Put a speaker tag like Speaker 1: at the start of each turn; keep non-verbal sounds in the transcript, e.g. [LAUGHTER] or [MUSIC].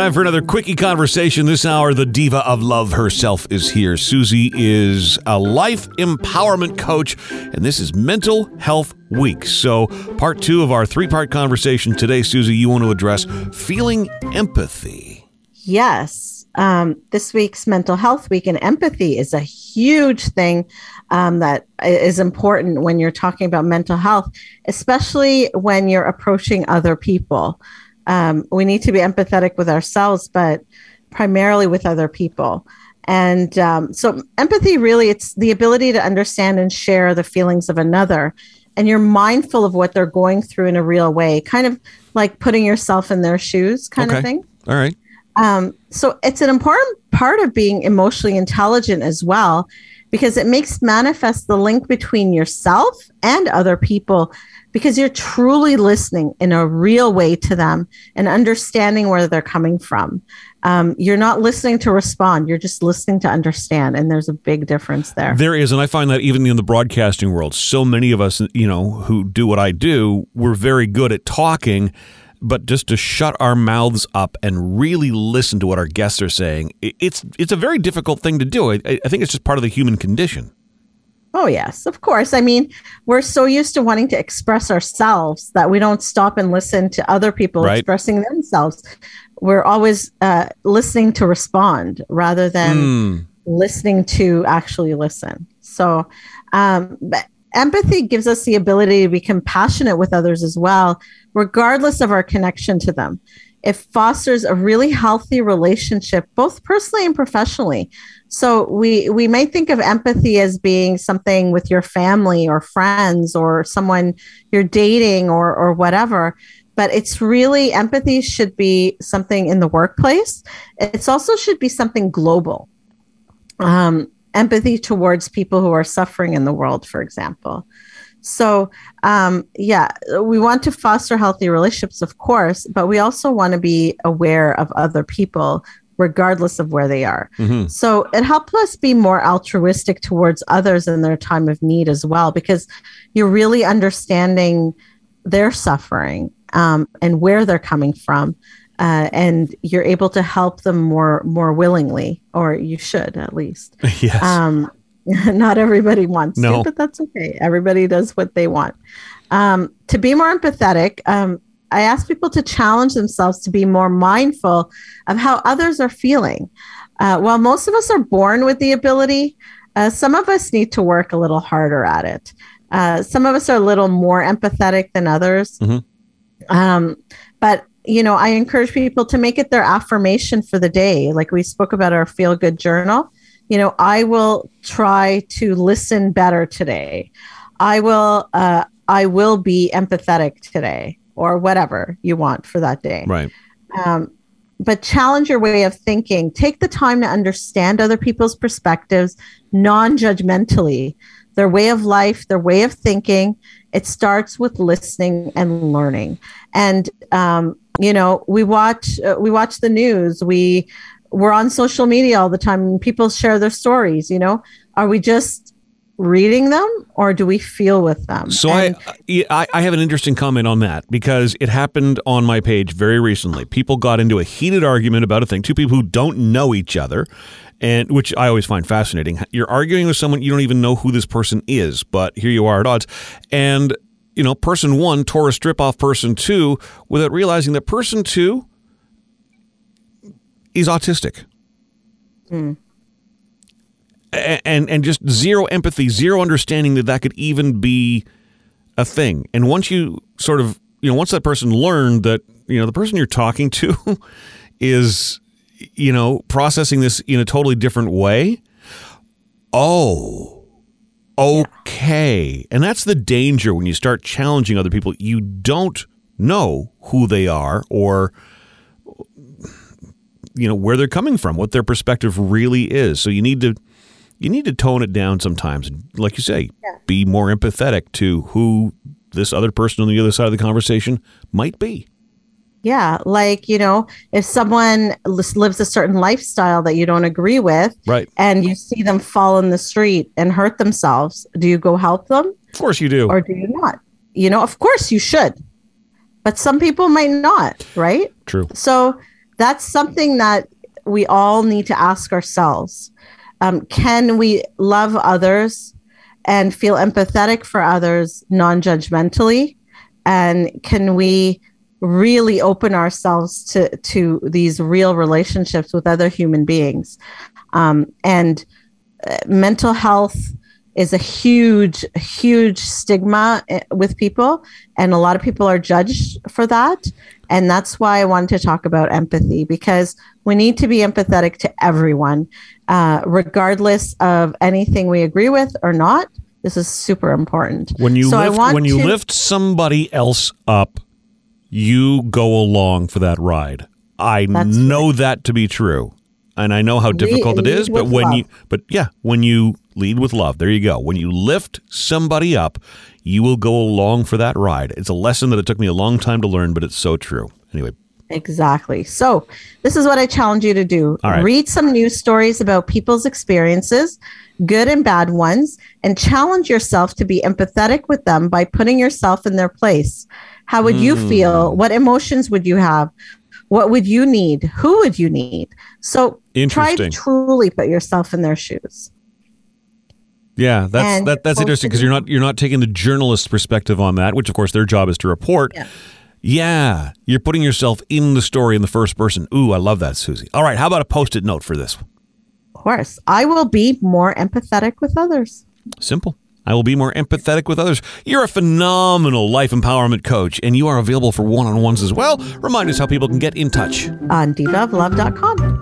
Speaker 1: Time for another quickie conversation. This hour, the diva of love herself is here. Suzie is a life empowerment coach, and this is Mental Health Week. So, part two of our three part conversation today, Suzie, you want to address feeling empathy.
Speaker 2: Yes. Um, this week's Mental Health Week and empathy is a huge thing um, that is important when you're talking about mental health, especially when you're approaching other people. Um, we need to be empathetic with ourselves, but primarily with other people. And um, so, empathy really it's the ability to understand and share the feelings of another, and you're mindful of what they're going through in a real way, kind of like putting yourself in their shoes, kind
Speaker 1: okay.
Speaker 2: of thing.
Speaker 1: All right.
Speaker 2: Um, so it's an important part of being emotionally intelligent as well, because it makes manifest the link between yourself and other people because you're truly listening in a real way to them and understanding where they're coming from. Um, you're not listening to respond, you're just listening to understand. And there's a big difference there.
Speaker 1: There is. And I find that even in the broadcasting world, so many of us, you know, who do what I do, we're very good at talking. But just to shut our mouths up and really listen to what our guests are saying, it's it's a very difficult thing to do. I, I think it's just part of the human condition.
Speaker 2: Oh, yes, of course. I mean, we're so used to wanting to express ourselves that we don't stop and listen to other people right. expressing themselves. We're always uh, listening to respond rather than mm. listening to actually listen. So, um, but empathy gives us the ability to be compassionate with others as well, regardless of our connection to them. It fosters a really healthy relationship, both personally and professionally. So we we might think of empathy as being something with your family or friends or someone you're dating or or whatever, but it's really empathy should be something in the workplace. It's also should be something global. Um, empathy towards people who are suffering in the world, for example. So, um, yeah, we want to foster healthy relationships, of course, but we also want to be aware of other people regardless of where they are. Mm-hmm. So it helps us be more altruistic towards others in their time of need as well, because you're really understanding their suffering um, and where they're coming from. Uh, and you're able to help them more more willingly, or you should at least. [LAUGHS]
Speaker 1: yes. Um, [LAUGHS]
Speaker 2: not everybody wants
Speaker 1: no.
Speaker 2: to, but that's okay. Everybody does what they want. Um, to be more empathetic, um, I ask people to challenge themselves to be more mindful of how others are feeling. Uh, while most of us are born with the ability, uh, some of us need to work a little harder at it. Uh, some of us are a little more empathetic than others. Mm-hmm. Um, but you know, I encourage people to make it their affirmation for the day. Like we spoke about our feel good journal. You know, I will try to listen better today. I will. Uh, I will be empathetic today or whatever you want for that day.
Speaker 1: Right. Um,
Speaker 2: but challenge your way of thinking. Take the time to understand other people's perspectives non judgmentally, their way of life, their way of thinking. It starts with listening and learning. And, um, you know, we watch, uh, we watch the news. We, we're on social media all the time. People share their stories. You know, are we just reading them or do we feel with them?
Speaker 1: So and, I, I have an interesting comment on that because it happened on my page very recently. People got into a heated argument about a thing. Two people who don't know each other, and which I always find fascinating. You're arguing with someone you don't even know who this person is, but here you are at odds, and you know, person one tore a strip off person two without realizing that person two is autistic. Hmm and and just zero empathy, zero understanding that that could even be a thing. And once you sort of, you know, once that person learned that, you know, the person you're talking to [LAUGHS] is, you know, processing this in a totally different way. Oh, okay. And that's the danger when you start challenging other people. You don't know who they are or you know where they're coming from, what their perspective really is. So you need to you need to tone it down sometimes. Like you say, yeah. be more empathetic to who this other person on the other side of the conversation might be.
Speaker 2: Yeah, like you know, if someone lives a certain lifestyle that you don't agree with,
Speaker 1: right,
Speaker 2: and you see them fall in the street and hurt themselves, do you go help them?
Speaker 1: Of course you do,
Speaker 2: or do you not? You know, of course you should, but some people might not, right?
Speaker 1: True.
Speaker 2: So that's something that we all need to ask ourselves. Um, can we love others and feel empathetic for others non judgmentally? And can we really open ourselves to, to these real relationships with other human beings? Um, and uh, mental health is a huge, huge stigma eh, with people. And a lot of people are judged for that. And that's why I wanted to talk about empathy because we need to be empathetic to everyone, uh, regardless of anything we agree with or not. This is super important.
Speaker 1: When you so lift, when you to, lift somebody else up, you go along for that ride. I know right. that to be true and I know how difficult lead, it is, but when love. you but yeah, when you lead with love, there you go. When you lift somebody up, you will go along for that ride. It's a lesson that it took me a long time to learn, but it's so true. Anyway,
Speaker 2: Exactly. So, this is what I challenge you to do. Right. Read some news stories about people's experiences, good and bad ones, and challenge yourself to be empathetic with them by putting yourself in their place. How would mm. you feel? Hmm. What emotions would you have? What would you need? Who would you need? So try to truly put yourself in their shoes.
Speaker 1: Yeah, that's that, that's interesting because you're not you're not taking the journalist's perspective on that, which of course their job is to report. Yeah. Yeah, you're putting yourself in the story in the first person. Ooh, I love that, Suzie. All right, how about a post-it note for this?
Speaker 2: Of course, I will be more empathetic with others.
Speaker 1: Simple. I will be more empathetic with others. You're a phenomenal life empowerment coach, and you are available for one on ones as well. Remind us how people can get in touch
Speaker 2: on divaoflove.com.